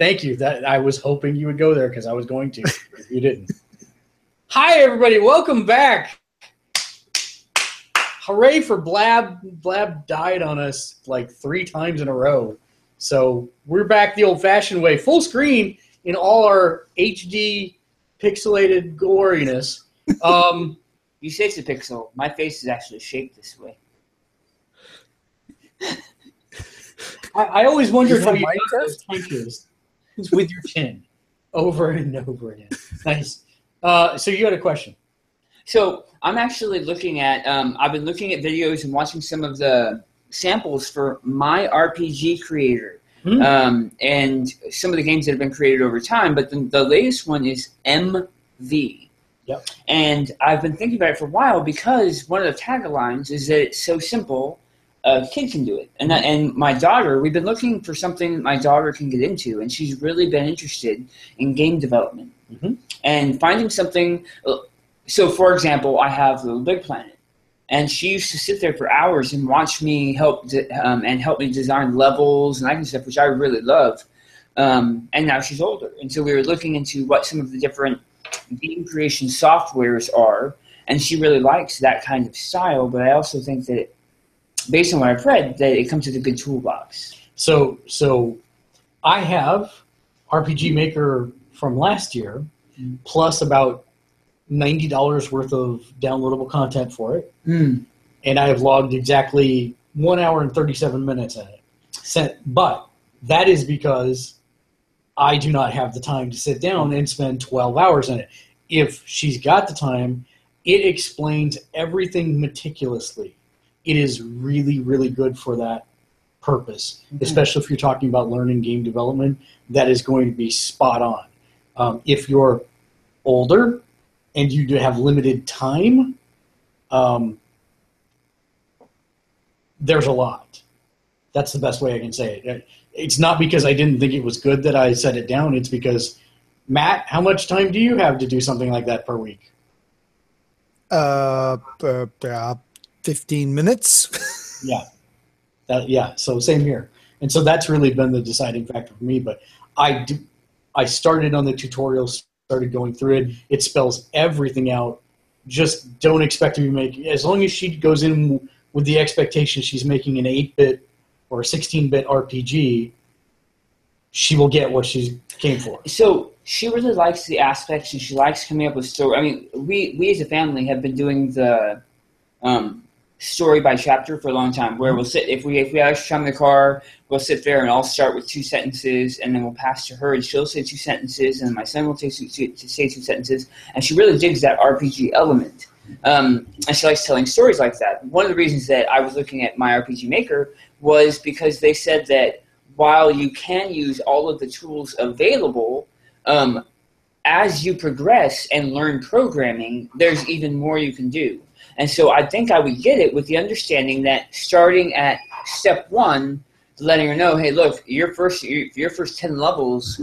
Thank you. That I was hoping you would go there because I was going to. you didn't. Hi, everybody. Welcome back. Hooray for Blab. Blab died on us like three times in a row. So we're back the old fashioned way, full screen in all our HD pixelated gloriness. Um, You say it's a pixel. My face is actually shaped this way. I, I always wondered Is how you got those punches with your chin over and over again. Nice. Uh, so you had a question. So I'm actually looking at. Um, I've been looking at videos and watching some of the samples for my RPG creator, Hmm. um, and some of the games that have been created over time. But the, the latest one is MV. Yep. And I've been thinking about it for a while because one of the taglines is that it's so simple, a kid can do it. And that, and my daughter, we've been looking for something my daughter can get into, and she's really been interested in game development Mhm. and finding something. So, for example, I have Little Big Planet, and she used to sit there for hours and watch me help de- um, and help me design levels and that kind of stuff, which I really love. Um, and now she's older, and so we were looking into what some of the different game creation softwares are, and she really likes that kind of style. But I also think that, based on what I've read, that it comes with a good toolbox. So so I have RPG Maker from last year, Mm. plus about ninety dollars worth of downloadable content for it, Mm. and I have logged exactly one hour and thirty-seven minutes in it. But that is because I do not have the time to sit down and spend twelve hours in it. If she's got the time, it explains everything meticulously. It is really, really good for that purpose, Mhm. especially if you're talking about learning game development. That is going to be spot on. Um, if you're older and you have limited time, um, there's a lot. That's the best way I can say it. It's not because I didn't think it was good that I set it down. It's because, Matt, how much time do you have to do something like that per week? Uh, uh, uh, 15 minutes. Yeah. That, yeah. So same here. And so that's really been the deciding factor for me. But I do, I started on the tutorials, started going through it. It spells everything out. Just don't expect to be making, as long as she goes in with the expectation she's making an 8 bit or a 16 bit RPG, she will get what she came for. So she really likes the aspects, and she likes coming up with story. I mean, we we as a family have been doing the um, story by chapter for a long time. Where we'll sit if we if we have extra time in the car, we'll sit there and I'll start with two sentences, and then we'll pass to her, and she'll say two sentences, and my son will take two, two, say two sentences, and she really digs that RPG element. Um, and she likes telling stories like that. One of the reasons that I was looking at my RPG Maker was because they said that while you can use all of the tools available, um, as you progress and learn programming, there's even more you can do. And so I think I would get it with the understanding that starting at step one, letting her know, hey, look, your first your, your first ten levels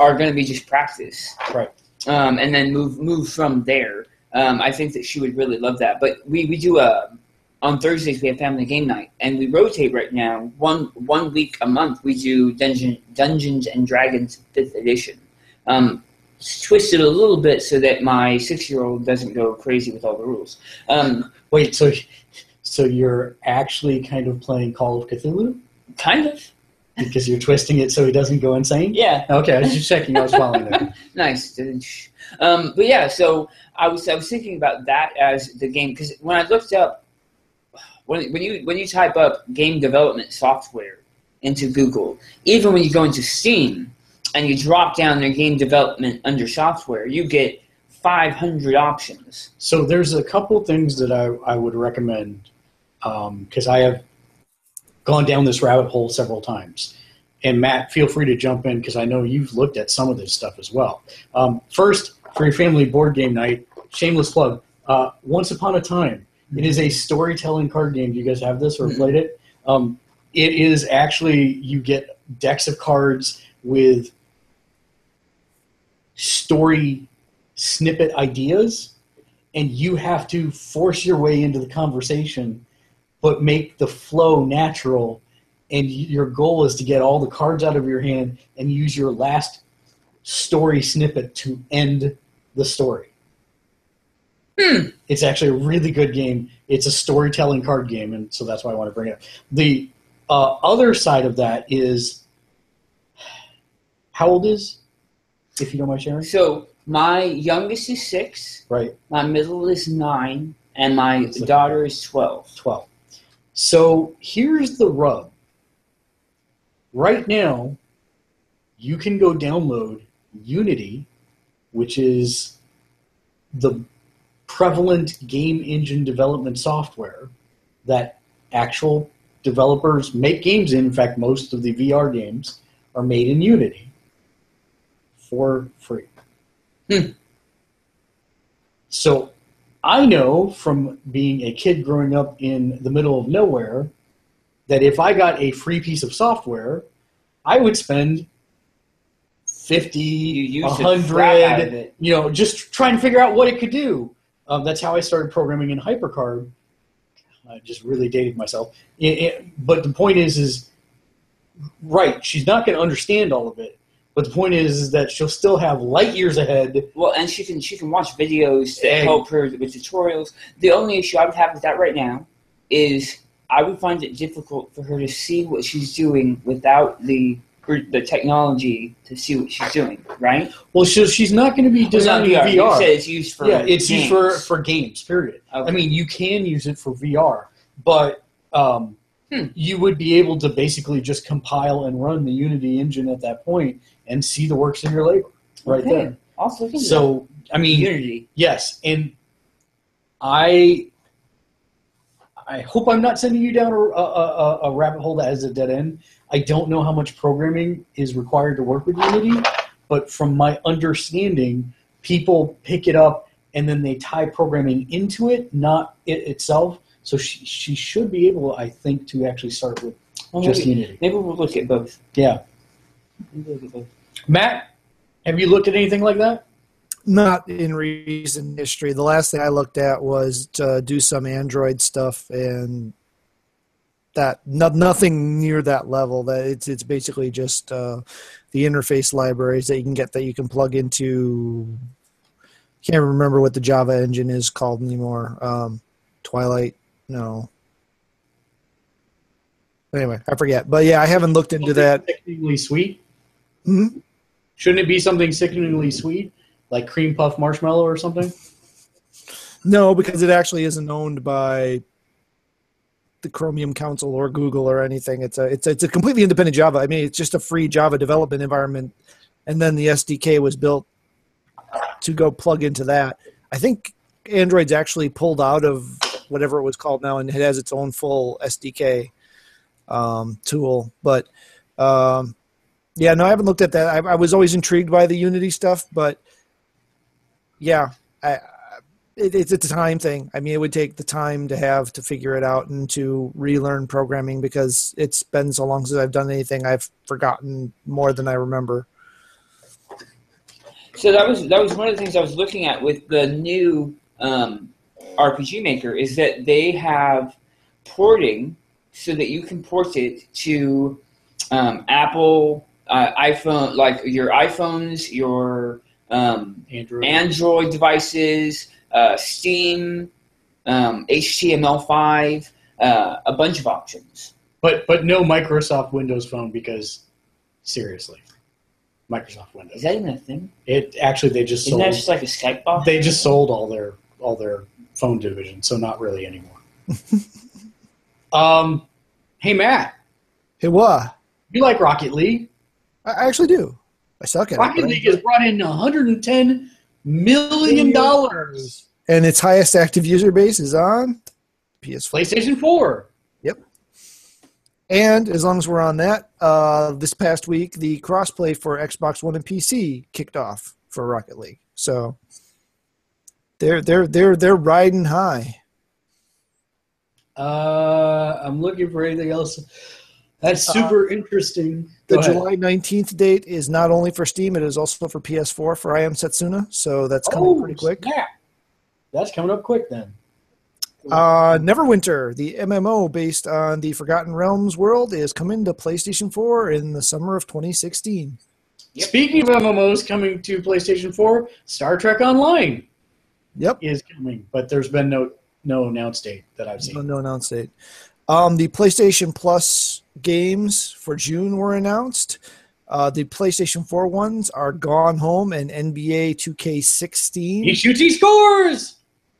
are going to be just practice, Right. um, and then move move from there. Um, I think that she would really love that. But we, we do a on Thursdays we have family game night, and we rotate right now. One one week a month we do Dungeon Dungeons and Dragons Fifth Edition. Um, it's twisted a little bit so that my six year old doesn't go crazy with all the rules. Um, Wait, so so you're actually kind of playing Call of Cthulhu kind of, because you're twisting it so he doesn't go insane? yeah. Okay, I was just checking. I was following there. nice. Um, but yeah, so I was I was thinking about that as the game because when I looked up when when you when you type up game development software into Google, even when you go into Steam and you drop down their game development under software, you get 500 options. So there's a couple things that I, I would recommend because I have gone down this rabbit hole several times. And Matt, feel free to jump in because I know you've looked at some of this stuff as well. Um, first, for your family board game night, shameless plug. Uh, Once Upon a Time. It is a storytelling card game. Do you guys have this or played it? Um, it is actually you get decks of cards with story snippet ideas, and you have to force your way into the conversation, but make the flow natural and your goal is to get all the cards out of your hand and use your last story snippet to end the story. Hmm. It's actually a really good game. It's a storytelling card game, and so that's why I want to bring it up. The uh, other side of that is how old is, if you don't mind sharing? So my youngest is six, Right. my middle is nine, and my daughter is twelve. 12. So here's the rub. Right now, you can go download Unity, which is the prevalent game engine development software that actual developers make games in. In fact, most of the VR games are made in Unity for free. Hmm. So I know from being a kid growing up in the middle of nowhere that if I got a free piece of software, I would spend 50, You a the crap out of 100, you know, just trying to figure out what it could do. Um, that's how I started programming in HyperCard. I just really dated myself. It- it- but the point is, is right. She's not going to understand all of it. But the point is, is that she'll still have light years ahead. Well, and she can she can watch videos that Egg. help her with tutorials. The only issue I would have with that right now is I would find it difficult for her to see what she's doing without the the technology to see what she's doing. Right? Well, she, she's not going to be Well, designing VR. You VR. said it's used for yeah, it's used for games. for games. Period. Okay. I mean, you can use it for VR, but um, Hmm. you would be able to basically just compile and run the Unity engine at that point and see the works of your labor right Okay. there. Into So, I mean, Unity. yes, and I. I hope I'm not sending you down a, a, a, a rabbit hole that has a dead end. I don't know how much programming is required to work with Unity, but from my understanding, people pick it up and then they tie programming into it, not it itself. So she, she should be able, I think, to actually start with Well, just maybe, Unity. maybe we'll look at both. Yeah. Maybe we'll look at both. Matt, have you looked at anything like that? Not in recent history. The last thing I looked at was to do some Android stuff, and that no, nothing near that level. That it's it's basically just uh, the interface libraries that you can get that you can plug into. Can't remember what the Java engine is called anymore. Um, Twilight, no. Anyway, I forget. But yeah, I haven't looked into that. Sweet. Mhm. Shouldn't it be something sickeningly sweet, like cream puff marshmallow or something? No, because it actually isn't owned by the Chromium Council or Google or anything. It's a it's a, it's a completely independent Java. I mean, it's just a free Java development environment, and then the SDK was built to go plug into that. I think Android's actually pulled out of whatever it was called now, and it has its own full SDK um, tool. But um, yeah, no, I haven't looked at that. I, I was always intrigued by the Unity stuff, but yeah, I, it, it's a time thing. I mean, it would take the time to have to figure it out and to relearn programming because it's been so long since I've done anything. I've forgotten more than I remember. So that was that was one of the things I was looking at with the new um, RPG Maker is that they have porting so that you can port it to um, Apple uh, iPhone, like your iPhones, your um, Android. Android devices, uh, Steam, um, HTML5, uh, a bunch of options. but but no Microsoft Windows Phone because seriously, Microsoft Windows. Is that even a thing? It actually they just Isn't sold that just like a Skype box? they just sold all their all their phone division, so not really anymore. um, hey Matt, Hey, what? you like Rocket League? I actually do. I suck at Rocket it. Rocket League has brought in 110 million dollars. And its highest active user base is on PS4. PlayStation 4. Yep. And as long as we're on that, uh, this past week the crossplay for Xbox One and PC kicked off for Rocket League. So they're they're they're they're riding high. Uh, I'm looking for anything else. That's super interesting. The ahead. July 19th date is not only for Steam, it is also for PS4 for I Am Setsuna. So that's coming Oh, pretty quick. snap. That's coming up quick then. Uh, Neverwinter, the MMO based on the Forgotten Realms world, is coming to PlayStation 4 in the summer of 2016. Yep. Speaking of MMOs coming to PlayStation 4, Star Trek Online Yep. is coming, but there's been no no announced date that I've No, seen. no announced date. Um, the PlayStation Plus games for June were announced. Uh, the PlayStation 4 ones are Gone Home and NBA 2K16. He shoots, he scores.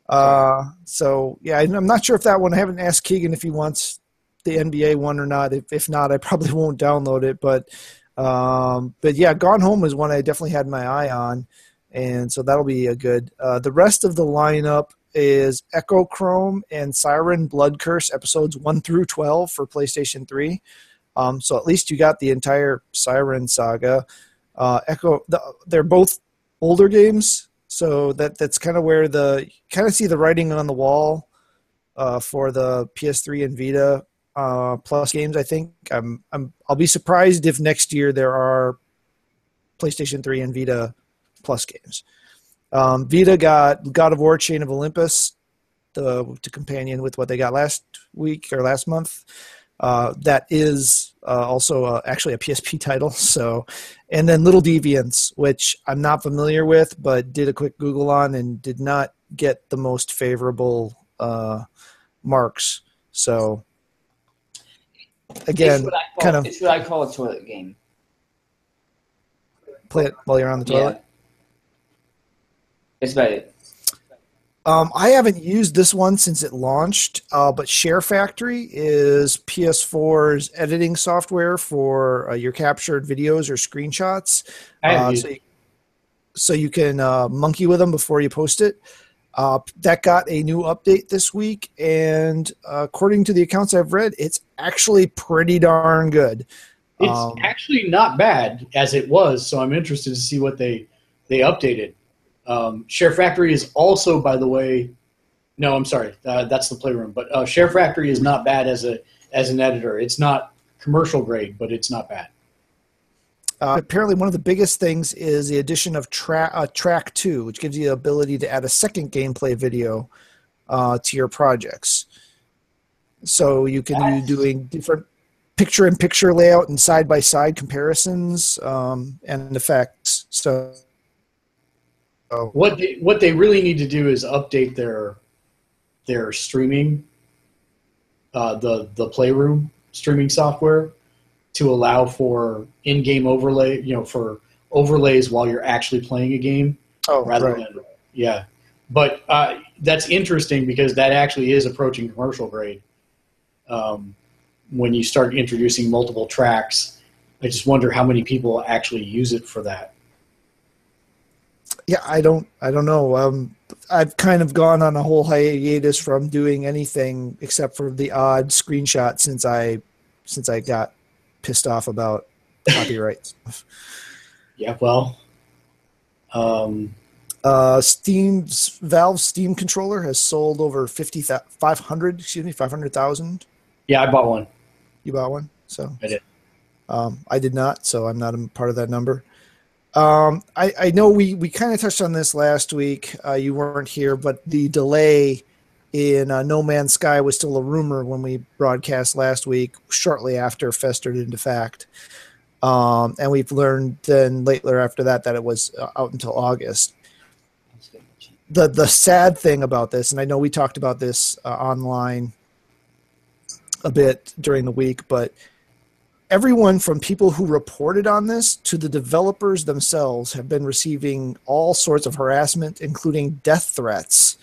Uh, so yeah, I'm I'm not sure if that one. I haven't asked Keegan if he wants the NBA one or not. If if not, I probably won't download it. But um, but yeah, Gone Home is one I definitely had my eye on, and so that'll be a good. Uh, the rest of the lineup is Echochrome and Siren Blood Curse episodes one through twelve for PlayStation Three. Um, so at least you got the entire Siren saga. Uh, Echo, the, they're both older games, so that that's kind of where the kind of see the writing on the wall uh, for the PS3 and Vita uh, Plus games. I think I'm, I'm I'll be surprised if next year there are PlayStation 3 and Vita Plus games. Um, Vita got God of War: Chain of Olympus the, to companion with what they got last week or last month. Uh, that is uh, also uh, actually a PSP title. So, and then Little Deviants, which I'm not familiar with, but did a quick Google on and did not get the most favorable uh, marks. So, again, it's what I call, kind of it's what I call a toilet game. play it while you're on the toilet. Yeah. It's about it. Um, I haven't used this one since it launched, uh, but Share Factory is PS4's editing software for uh, your captured videos or screenshots. Uh, so, you, so you can uh, monkey with them before you post it. Uh, that got a new update this week, and uh, according to the accounts I've read, it's actually pretty darn good. It's Um, actually not bad as it was, so I'm interested to see what they they updated. Um, Share Factory is also, by the way, no, I'm sorry, uh, that's the Playroom. But uh, Share Factory is not bad as a as an editor. It's not commercial grade, but it's not bad. Uh, apparently, one of the biggest things is the addition of tra- uh, Track 2, which gives you the ability to add a second gameplay video uh, to your projects. So you can be doing different picture in picture layout and side by side comparisons um, and effects. So, What they, what they really need to do is update their their streaming, uh, the the Playroom streaming software, to allow for in-game overlay. You know, for overlays while you're actually playing a game. oh, rather right. than yeah. But uh, that's interesting because that actually is approaching commercial grade. Um, when you start introducing multiple tracks, I just wonder how many people actually use it for that. Yeah, I don't, I don't know. Um, I've kind of gone on a whole hiatus from doing anything except for the odd screenshot since I, since I got pissed off about copyright. Yeah, well, um, Uh, Steam's Valve Steam controller has sold over 50, 500, excuse me, 500,000. yeah, I bought one. You bought one? So I did. Um, I did not, so I'm not a part of that number. Um, I, I know we, we kind of touched on this last week. Uh, you weren't here, but the delay in uh, No Man's Sky was still a rumor when we broadcast last week, shortly after festered into fact. Um, and we've learned then later after that that it was uh, out until August. The the sad thing about this, and I know we talked about this uh, online a bit during the week, but everyone from people who reported on this to the developers themselves have been receiving all sorts of harassment, including death threats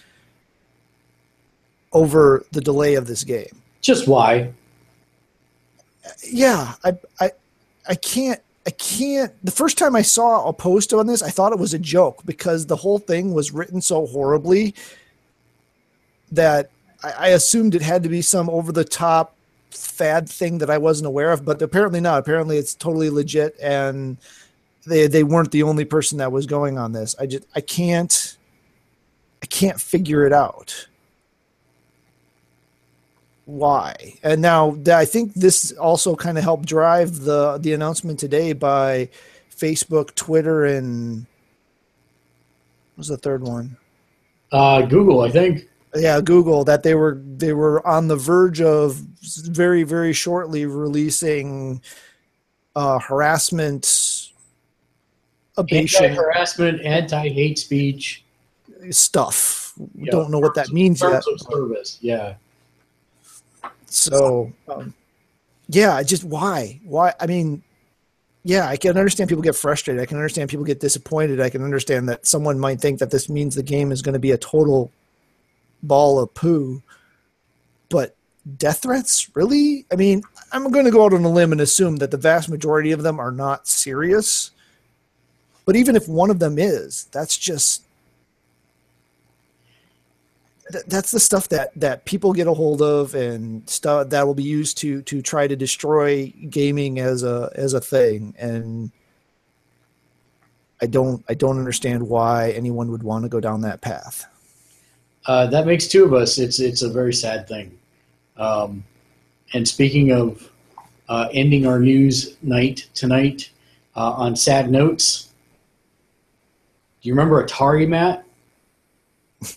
over the delay of this game. Just why? Yeah, I, I, I can't. I can't. The first time I saw a post on this, I thought it was a joke because the whole thing was written so horribly that I, I assumed it had to be some over the top fad thing that I wasn't aware of. But apparently not. Apparently it's totally legit, and they they weren't the only person that was going on this. I just I can't I can't figure it out why. And now I think this also kind of helped drive the the announcement today by Facebook, Twitter, and what was the third one? Uh, Google, I think. Yeah, Google that they were they were on the verge of very very shortly releasing uh, harassment abatation Anti-harassment, anti-hate speech, stuff. Yeah. Don't know what that means yet. service. Yeah. So, um, yeah, just why? Why? I mean, yeah, I can understand people get frustrated. I can understand people get disappointed. I can understand that someone might think that this means the game is going to be a total ball of poo. But death threats, really? I mean, I'm going to go out on a limb and assume that the vast majority of them are not serious. But even if one of them is, that's just that's the stuff that that people get a hold of and stuff that will be used to to try to destroy gaming as a as a thing and i don't i don't understand why anyone would want to go down that path Uh, that makes two of us. It's it's a very sad thing. Um, and speaking of uh, ending our news night tonight uh, on sad notes, do you remember Atari, Matt?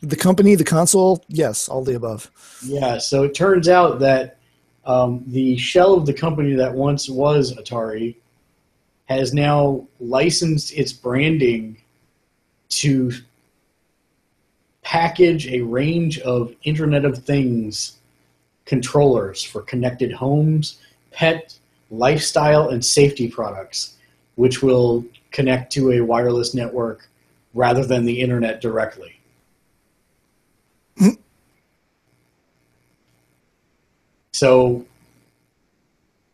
the company the console yes all the above Yeah. So it turns out that um, the shell of the company that once was Atari has now licensed its branding to package a range of Internet of Things controllers for connected homes, pet, lifestyle, and safety products, which will connect to a wireless network rather than the internet directly. So,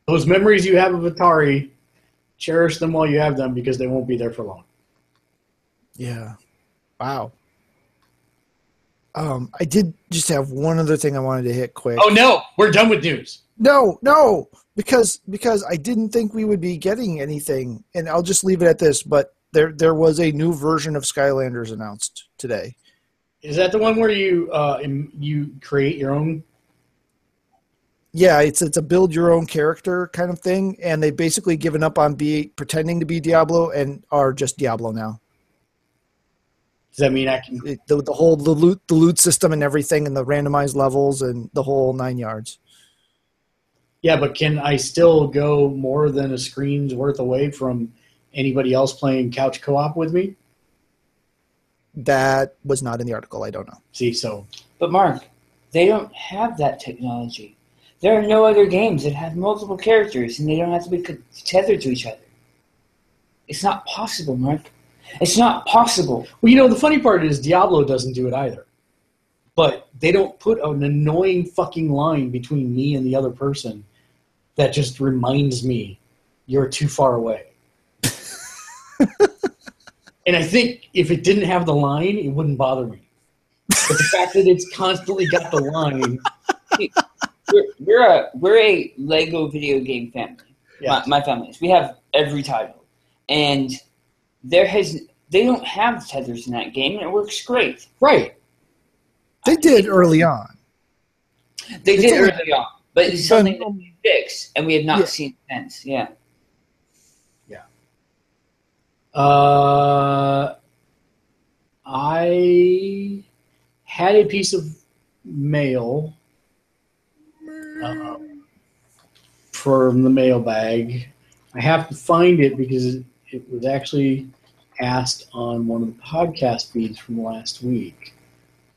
those memories you have of Atari, cherish them while you have them because they won't be there for long. yeah wow um i did just have one other thing i wanted to hit quick Oh no, we're done with news. No, no, because because I didn't think we would be getting anything, and I'll just leave it at this. But there there was a new version of Skylanders announced today. Is that the one where you uh, you create your own? Yeah, it's it's a build your own character kind of thing, and they've basically given up on be pretending to be Diablo and are just Diablo now. Does that mean I can? The the whole the loot the loot system and everything, and the randomized levels and the whole nine yards. Yeah, but can I still go more than a screen's worth away from anybody else playing couch co-op with me? That was not in the article. I don't know. See, so But Mark, they don't have that technology. There are no other games that have multiple characters and they don't have to be tethered to each other. It's not possible, Mark. It's not possible. well, you know, the funny part is Diablo doesn't do it either. But they don't put an annoying fucking line between me and the other person that just reminds me you're too far away. and I think if it didn't have the line, it wouldn't bother me. But the fact that it's constantly got the line, We're, we're a we're a Lego video game family. yeah, My, my family is. We have every title, and there has they don't have tethers in that game, and it works great. right. They did early on. They did early on, but it's something that we fixed, and we have not Yeah. seen since. Yeah. Yeah. Uh, I had a piece of mail uh, from the mailbag. I have to find it because it, it was actually asked on one of the podcast feeds from last week.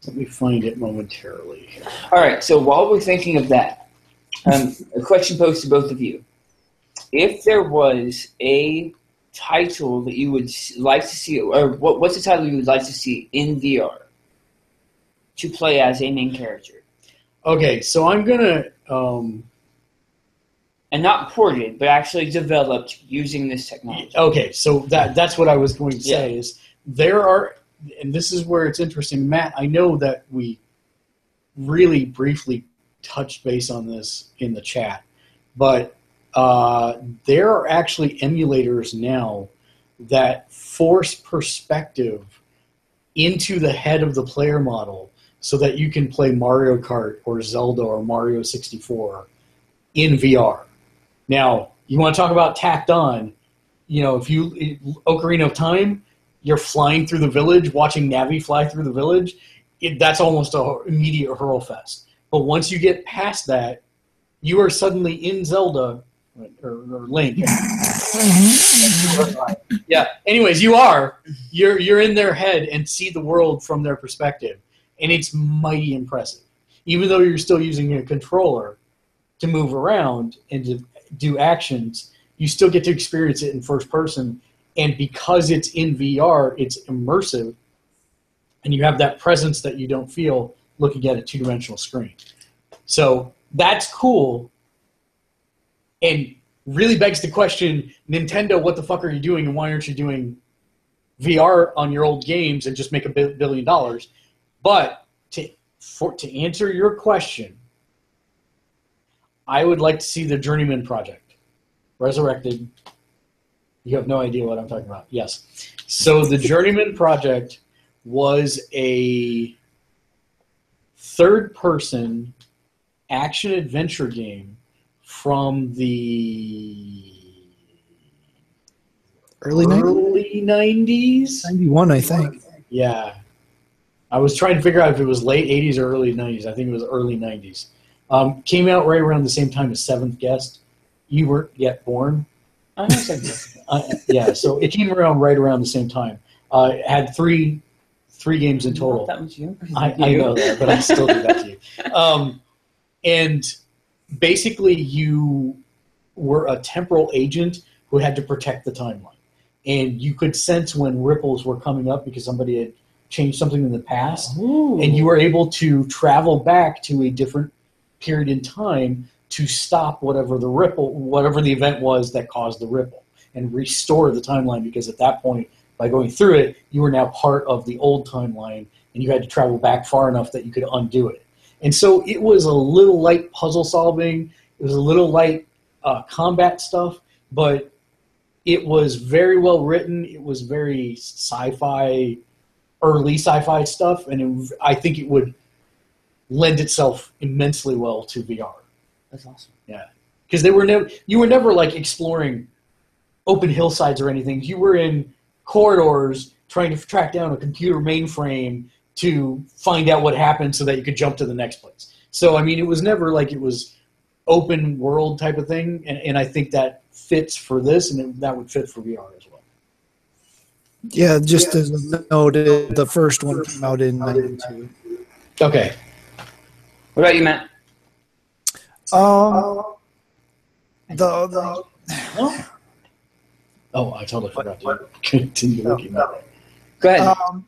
Let me find it momentarily. All right. So while we're thinking of that, um, a question posed to both of you: If there was a title that you would like to see, or what, what's the title you would like to see in VR to play as a main character, Okay, so I'm gonna. Um, and not ported, but actually developed using this technology? Okay, so that that's what I was going to say is there are, and this is where it's interesting, Matt. I know that we really briefly touched base on this in the chat, but uh, there are actually emulators now that force perspective into the head of the player model so that you can play Mario Kart or Zelda or Mario 64 in VR. Now, you want to talk about tacked on? You know, if you Ocarina of Time, you're flying through the village, watching Navi fly through the village. it, that's almost a immediate hurl fest. But once you get past that, you are suddenly in Zelda or, or Link. Mm-hmm. yeah. Anyways, you are you're you're in their head and see the world from their perspective, and it's mighty impressive. Even though you're still using a controller to move around and to do actions, you still get to experience it in first person. And because it's in VR, it's immersive, and you have that presence that you don't feel looking at a two dimensional screen. So that's cool. And really begs the question Nintendo, what the fuck are you doing, and why aren't you doing VR on your old games and just make a billion dollars? But to for to answer your question, I would like to see the Journeyman project resurrected. You have no idea what I'm talking about. Yes. So the Journeyman project was a third person action adventure game from the Early 90s? early 90s. 91, I think. Yeah. I was trying to figure out if it was late 80s or early 90s. I think it was early 90s. Um, came out right around the same time as Seventh Guest. You weren't yet born. I know. Uh, yeah, so it came around right around the same time. Uh, had three three games in total. That was you. I, I know that, but I still do that to you. Um, and basically, you were a temporal agent who had to protect the timeline, and you could sense when ripples were coming up because somebody had changed something in the past, Ooh. and you were able to travel back to a different period in time to stop whatever the ripple, whatever the event was that caused the ripple, and restore the timeline. Because at that point, by going through it, you were now part of the old timeline, and you had to travel back far enough that you could undo it. And so it was a little light puzzle solving. It was a little light uh, combat stuff, but it was very well written. It was very sci-fi, early sci-fi stuff, and it, I think it would lend itself immensely well to VR That's awesome. Yeah, because they were never you were never like exploring open hillsides or anything. You were in corridors trying to track down a computer mainframe to find out what happened so that you could jump to the next place. So I mean, it was never like it was open world type of thing, and, and I think that fits for this, and it, that would fit for VR as well. Yeah, just as a note, it- the first one came out in 92. Okay. What about you, Matt? Um, the, the Oh, I totally forgot to continue looking at that. Go ahead. um,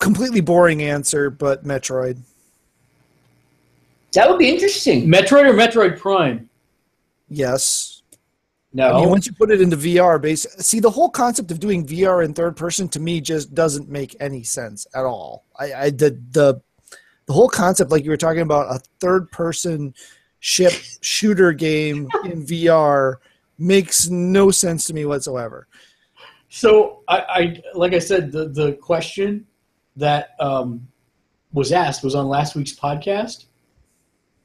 completely boring answer, but Metroid. that would be interesting. Metroid or Metroid Prime? Yes. No. I mean, once you put it into VR, base see the whole concept of doing VR in third person to me just doesn't make any sense at all. I, I the the the whole concept, like you were talking about, a third person ship shooter game in VR makes no sense to me whatsoever. So I, I like I said, the the question that um, was asked was on last week's podcast,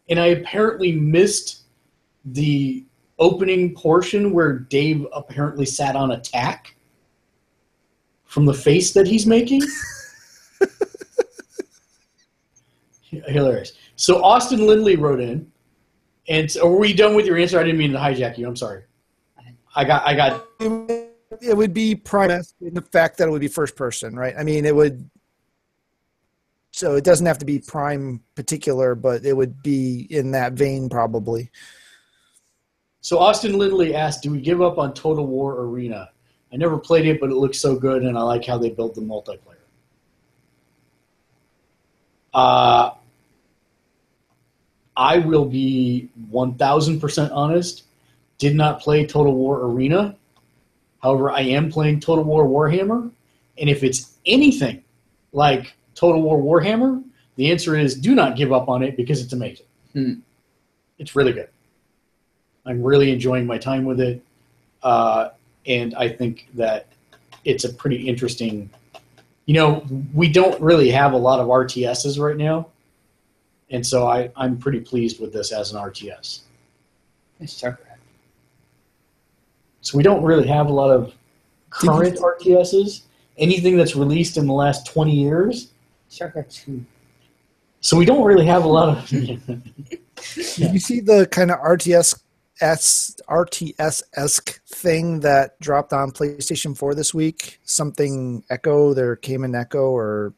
and I apparently missed the opening portion where Dave apparently sat on a tack from the face that he's making. Hilarious. So Austin Lindley wrote in, and so, are we done with your answer? I didn't mean to hijack you. I'm sorry. I got I got It would be prime in the fact that it would be first person, right? I mean, it would. So it doesn't have to be prime particular, but it would be in that vein probably. So Austin Lindley asked, "Do we give up on Total War Arena? I never played it, but it looks so good, and I like how they built the multiplayer." Uh, I will be one thousand percent honest. Did not play Total War Arena. However, I am playing Total War Warhammer, and if it's anything like Total War Warhammer, the answer is do not give up on it because it's amazing. Hmm. It's really good. I'm really enjoying my time with it, uh, and I think that it's a pretty interesting. You know, we don't really have a lot of RTSs right now, and so I, I'm pretty pleased with this as an RTS. It's Tucker. So we don't really have a lot of current RTSs. Anything that's released in the last 20 years StarCraft Two. So we don't really have a lot of. Did you see the kind of RTS RTS esque thing that dropped on PlayStation 4 this week? Something Echo, there came an Echo or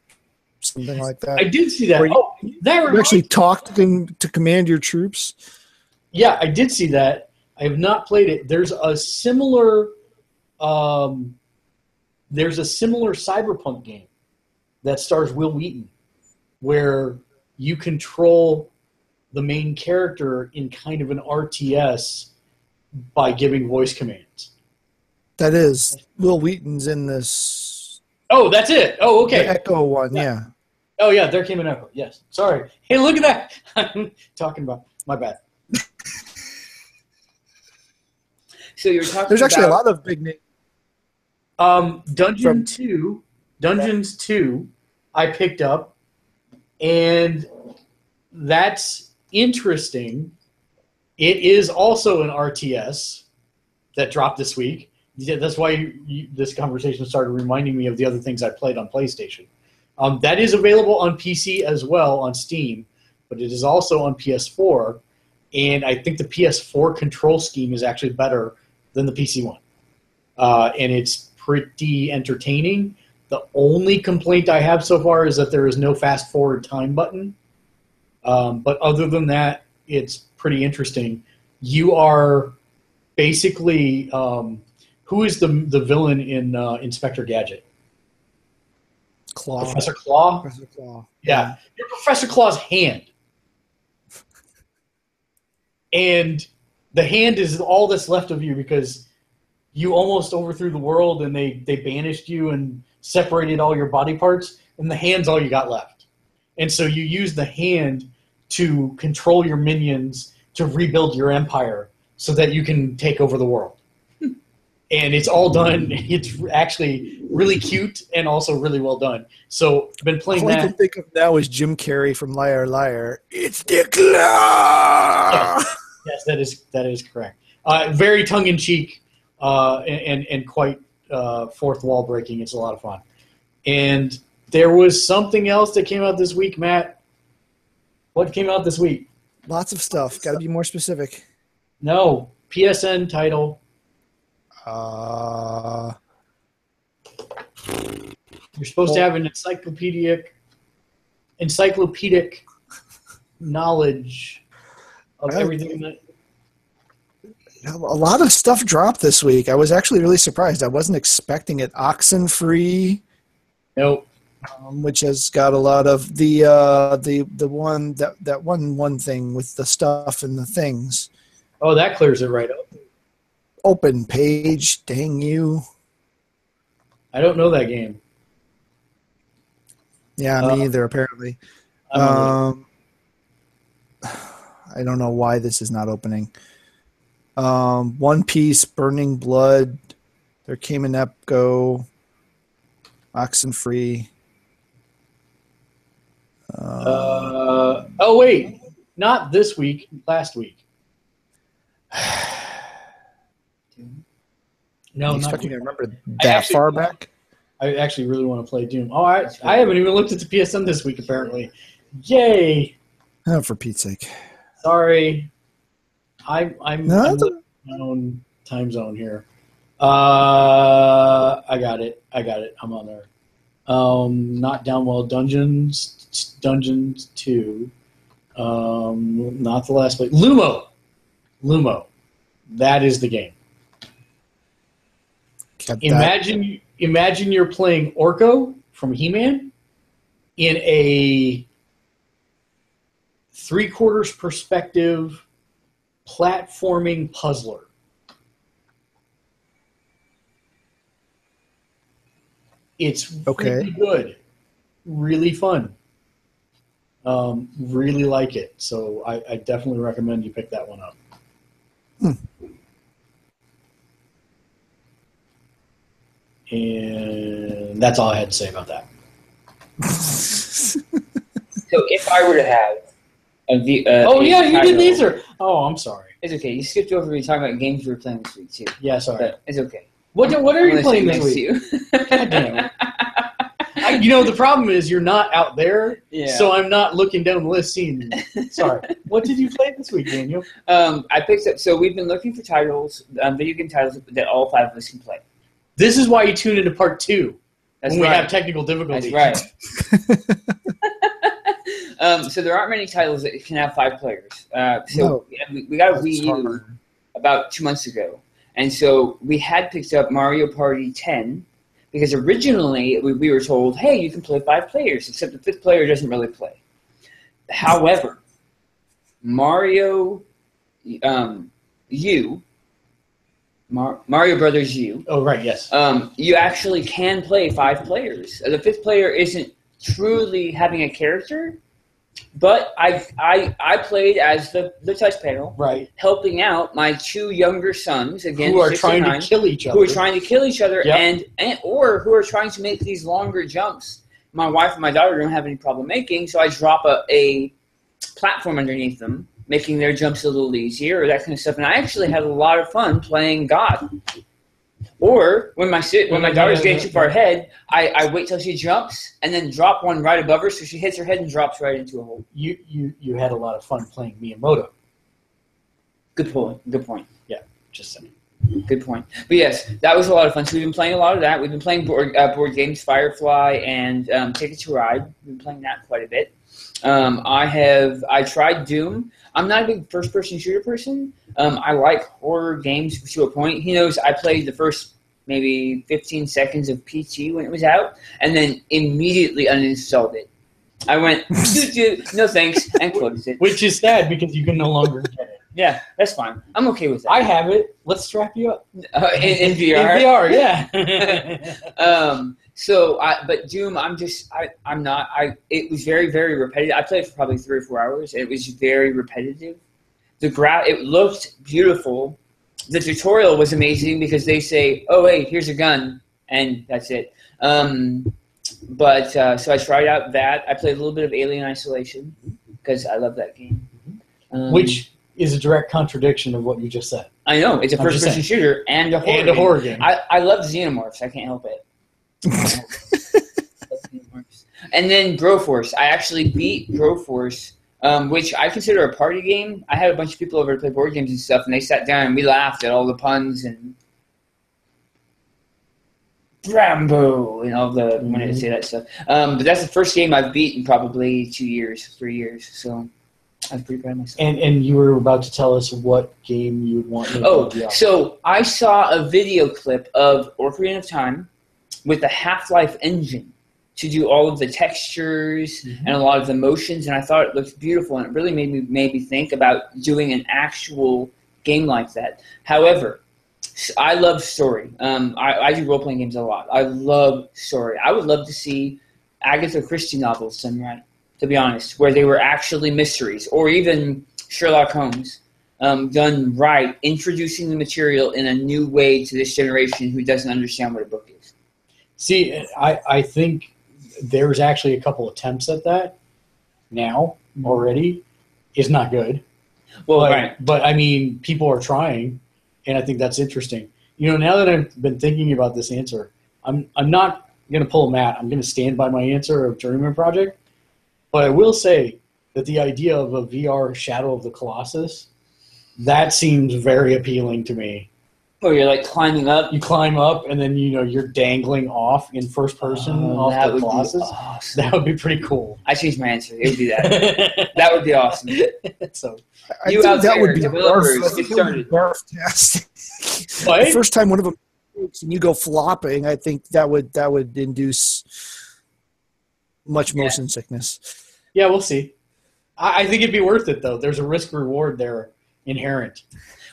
something like that. I did see that. Where you- oh, that You actually talked to, to command your troops. Yeah, I did see that. I have not played it. There's a similar, um, there's a similar cyberpunk game that stars Wil Wheaton, where you control the main character in kind of an RTS by giving voice commands. That is, Wil Wheaton's in this Oh, that's it. Oh, the okay. Echo one, yeah. Oh, yeah, there came an echo. Yes. Sorry. Hey, look at that. I'm talking about. My bad. So you're talking. There's actually a lot of big names. Um, Dungeon From- Two, Dungeons Two, I picked up, and that's interesting. It is also an RTS that dropped this week. That's why you, you, this conversation started reminding me of the other things I played on PlayStation. Um, that is available on PC as well on Steam, but it is also on PS4. And I think the PS4 control scheme is actually better than the PC one uh, and it's pretty entertaining. The only complaint I have so far is that there is no fast forward time button. Um, but other than that, it's pretty interesting. You are basically um, who is the the villain in uh, Inspector Gadget? Claw. Professor Claw. Professor Claw. Yeah, you're Professor Claw's hand, and the hand is all that's left of you because you almost overthrew the world and they they banished you and separated all your body parts, and the hand's all you got left. And so you use the hand to control your minions to rebuild your empire so that you can take over the world. And it's all done. It's actually really cute and also really well done. So I've been playing All I that. can think of now is Jim Carrey from Liar Liar. It's the claw. Yes, that is that is correct. Uh, very tongue in cheek uh, and and quite uh, fourth wall breaking. It's a lot of fun. And there was something else that came out this week, Matt. What came out this week? Lots of stuff. Got to be more specific. No PSN title. Uh, You're supposed to have an encyclopedic encyclopedic knowledge of everything that a lot of stuff dropped this week. I was actually really surprised. I wasn't expecting it. Oxenfree. nope. Um, which has got a lot of the uh, the the one that that one one thing with the stuff and the things. Oh, that clears it right up. Open page. Dang you. I don't know that game. Yeah, Uh, me either. Apparently. I don't know. Um, I don't know why this is not opening. Um, One Piece, Burning Blood, there came an Epco, Oxenfree. Uh, Uh, oh wait, not this week. Last week. No, I'm not expecting to remember that actually- far back. I actually really want to play Doom. Oh, I, I haven't even looked at the PSN this week. Apparently, yay! Oh, for Pete's sake! Sorry, I'm I'm, No, I'm in my own time zone here. Uh, I got it. I got it. I'm on there. Um, not Downwell Dungeons. Dungeons two. Um, not the last place. Lumo. Lumo. That is the game. Kept that. Imagine imagine you're playing Orko from He-Man in a three quarters perspective platforming puzzler. It's Okay. really good, really fun. Um, really like it, so I, I definitely recommend you pick that one up. And that's all I had to say about that. So if I were to have a V, uh, oh a yeah, you didn't title- answer. Oh, I'm sorry. It's okay. You skipped over me talking about games we were playing this week too. Yeah, sorry. But it's okay. What what are I'm you playing say this week? you. God damn. I you know, the problem is you're not out there, Yeah. so I'm not looking down the list seeing. Sorry. what did you play this week, Daniel? Um, I picked up. So we've been looking for titles, um, video game titles that all five of us can play. This is why you tune into part two That's when we have technical difficulties. That's right. um, so there aren't many titles that can have five players. Uh, so No. we, we got a That's Wii U hard. about two months ago, and so we had picked up Mario Party 10 because originally we, we were told, "Hey, you can play five players," except the fifth player doesn't really play. However, Mario um, U, Mar- Mario Brothers U, Oh, right. Yes. um, you actually can play five players. The fifth player isn't truly having a character, but I I, I played as the, the touch panel, right. helping out my two younger sons again, Who are trying to kill each other? who are trying to kill each other, Yep. and, and or who are trying to make these longer jumps. My wife and my daughter don't have any problem making, so I drop a, a platform underneath them, making their jumps a little easier, or that kind of stuff. And I actually had a lot of fun playing God. Or when my si- when my daughter's getting too far ahead, I, I wait till she jumps and then drop one right above her, so she hits her head and drops right into a hole. you, you, you had a lot of fun playing Miyamoto. Good point. Good point. Yeah, just saying. Good point. But yes, that was a lot of fun. So we've been playing a lot of that. We've been playing board uh, board games, Firefly and um, Ticket to Ride. We've been playing that quite a bit. Um, I have I tried Doom. I'm not a big first person shooter person. Um, I like horror games to a point. He knows I played the first maybe 15 seconds of PT when it was out, and then immediately uninstalled it. I went, no thanks, and closed it. Which is sad because you can no longer get it. Yeah, that's fine. I'm okay with that. I have it. Let's strap you up. uh, in, in VR. In VR, yeah. um so i but doom i'm just i i'm not i it was very very repetitive i played for probably three or four hours it was very repetitive the gra it looked beautiful the tutorial was amazing because they say oh hey here's a gun and that's it um but uh, so i tried out that i played a little bit of alien isolation because i love that game um, Which is a direct contradiction of what you just said. i know it's a I'm first person shooter and a horror and a game. horror game. I, I love xenomorphs. I can't help it. and then Broforce. I actually beat Broforce, um, which I consider a party game. I had a bunch of people over to play board games and stuff, and they sat down and we laughed at all the puns and Rambo and all the when I say that stuff. Um, but that's the first game I've beat in probably two years, three years. So I was pretty proud of myself. and and you were about to tell us what game you would want me to Oh, so I saw a video clip of Ocarina of Time with the Half Life engine to do all of the textures Mhm. and a lot of the motions, and I thought it looked beautiful, and it really made me made me think about doing an actual game like that. However, I love story. Um, I, I do role playing games a lot. I love story. I would love to see Agatha Christie novels done right. To be honest, where they were actually mysteries, or even Sherlock Holmes um, done right, introducing the material in a new way to this generation who doesn't understand what a book is. See, I, I think there's actually a couple attempts at that now already. Is not good. Well, but, right. but I mean, people are trying, and I think that's interesting. You know, now that I've been thinking about this answer, I'm I'm not going to pull a mat. I'm going to stand by my answer of Journeyman Project. But I will say that the idea of a VR Shadow of the Colossus, that seems very appealing to me. Oh, you're like climbing up. You climb up, and then you know you're dangling off in first person Oh, off that the would be Colossus. awesome. That would be pretty cool. I changed my answer. It would be that. that would be awesome. so I You think out that there, would be developers, barf. I think get that would be started. barf-tastic. The first time one of them and you go flopping, I think that would that would induce much Yeah. motion sickness. Yeah, we'll see. I, I think it'd be worth it though. There's a risk reward there inherent.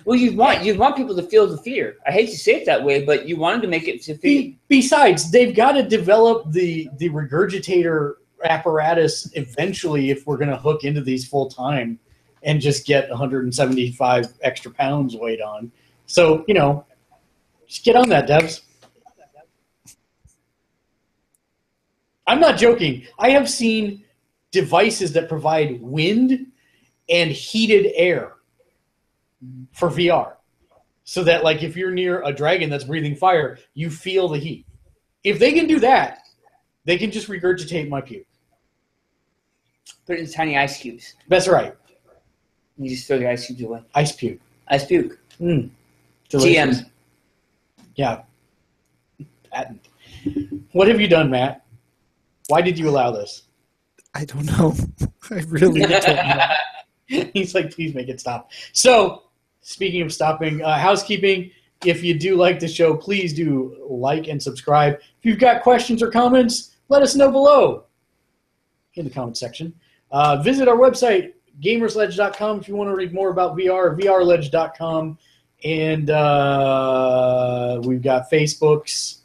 Well, you want you want people to feel the fear. I hate to say it that way, but you wanted to make it to feel. Be, besides, they've got to develop the the regurgitator apparatus eventually if we're going to hook into these full time and just get 175 extra pounds weight on. So you know, just get on that, Devs. I'm not joking. I have seen devices that provide wind and heated air for VR. So that like if you're near a dragon that's breathing fire, you feel the heat. If they can do that, they can just regurgitate my puke. Put it in tiny ice cubes. That's right. You just throw the ice cubes away. Ice puke. Ice puke. Mm. TM. Yeah. Patent. What have you done, Matt? Why did you allow this? I don't know. I really don't know. He's like, please make it stop. So, speaking of stopping, uh, housekeeping. If you do like the show, please do like and subscribe. If you've got questions or comments, let us know below in the comment section. Uh, visit our website, gamersledge.com, if you want to read more about VR, vrledge.com. And uh, we've got Facebooks,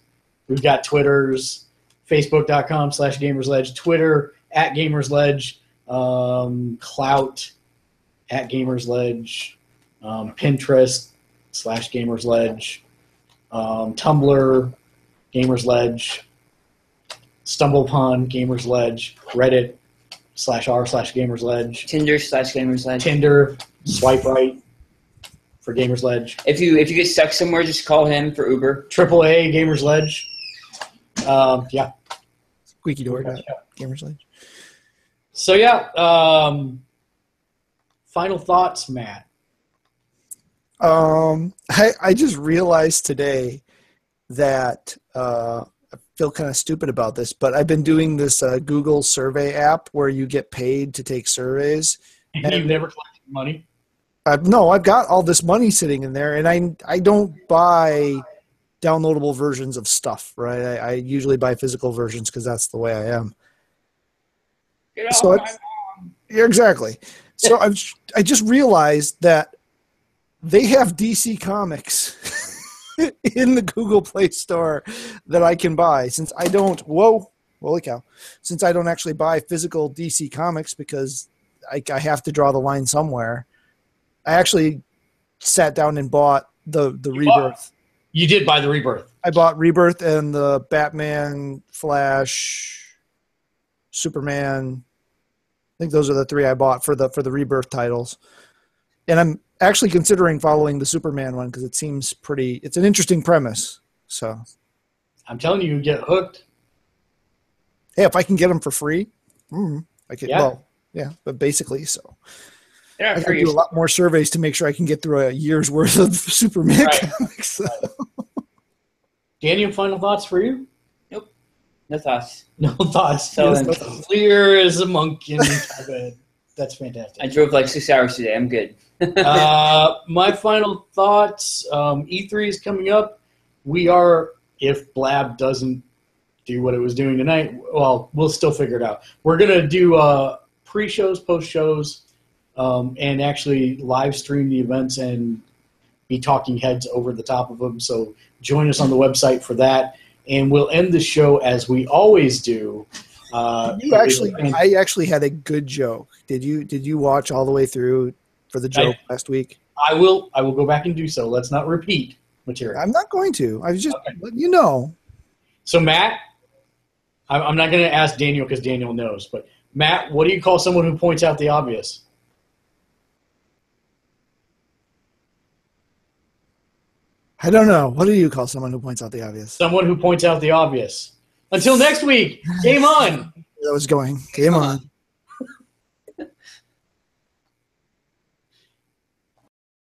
we've got Twitters, facebook.com slash gamersledge, Twitter at gamersledge, um, Klout at gamersledge, um, Pinterest slash gamersledge, um, Tumblr, gamersledge, stumble upon gamers ledge. Reddit slash r slash gamers ledge. Tinder slash gamers ledge. tinder swipe right for gamers ledge. If you if you get stuck somewhere, just call him for Uber. triple a gamers ledge. Um, yeah. Squeaky door. dot Gamers Ledge. so yeah um, final thoughts matt Um, I, I just realized today that uh, I feel kind of stupid about this, but I've been doing this uh, Google survey app where you get paid to take surveys. and you've never collected money I've, no, I've got all this money sitting in there, and I I don't buy downloadable versions of stuff. Right? I, I usually buy physical versions because that's the way I am. Get off So my it's- Yeah, exactly. So I've I just realized that they have DC Comics in the Google Play Store that I can buy since I don't. Whoa, holy cow! Since I don't actually buy physical DC Comics because I, I have to draw the line somewhere. I actually sat down and bought the the You bought- Rebirth. you did buy the rebirth I bought Rebirth and the Batman, Flash, Superman. I think those are the three I bought for the for the Rebirth titles. And I'm actually considering following the Superman one because it seems pretty. It's an interesting premise. So i'm telling you you get hooked hey, if I can get them for free, mm, I could. Yeah. Well, yeah, but basically, so They're I not got to do a lot more surveys to make sure I can get through a year's worth of Superman Right. comics. daniel final thoughts for you Nope, No thoughts. no thoughts So Yes, then- clear as a monkey in Tibet. that's fantastic I drove like six hours today. I'm good. uh, my final thoughts um, E3 is coming up. We are, if Blab doesn't do what it was doing tonight, well, we'll still figure it out. We're going to do uh, pre shows, post shows, um, and actually live stream the events and be talking heads over the top of them. So join us on the website for that. And we'll end the show as we always do. Uh, You actually, I actually had a good joke. Did you? Did you watch all the way through for the joke last week? I will. I will go back and do so. Let's not repeat material. I'm not going to. I was just Okay. letting you know. So Matt, I'm I'm not going to ask Daniel because Daniel knows, but Matt, what do you call someone who points out the obvious? I don't know. What do you call someone who points out the obvious? Someone who points out the obvious. Until next week, game on. That was going. Game on.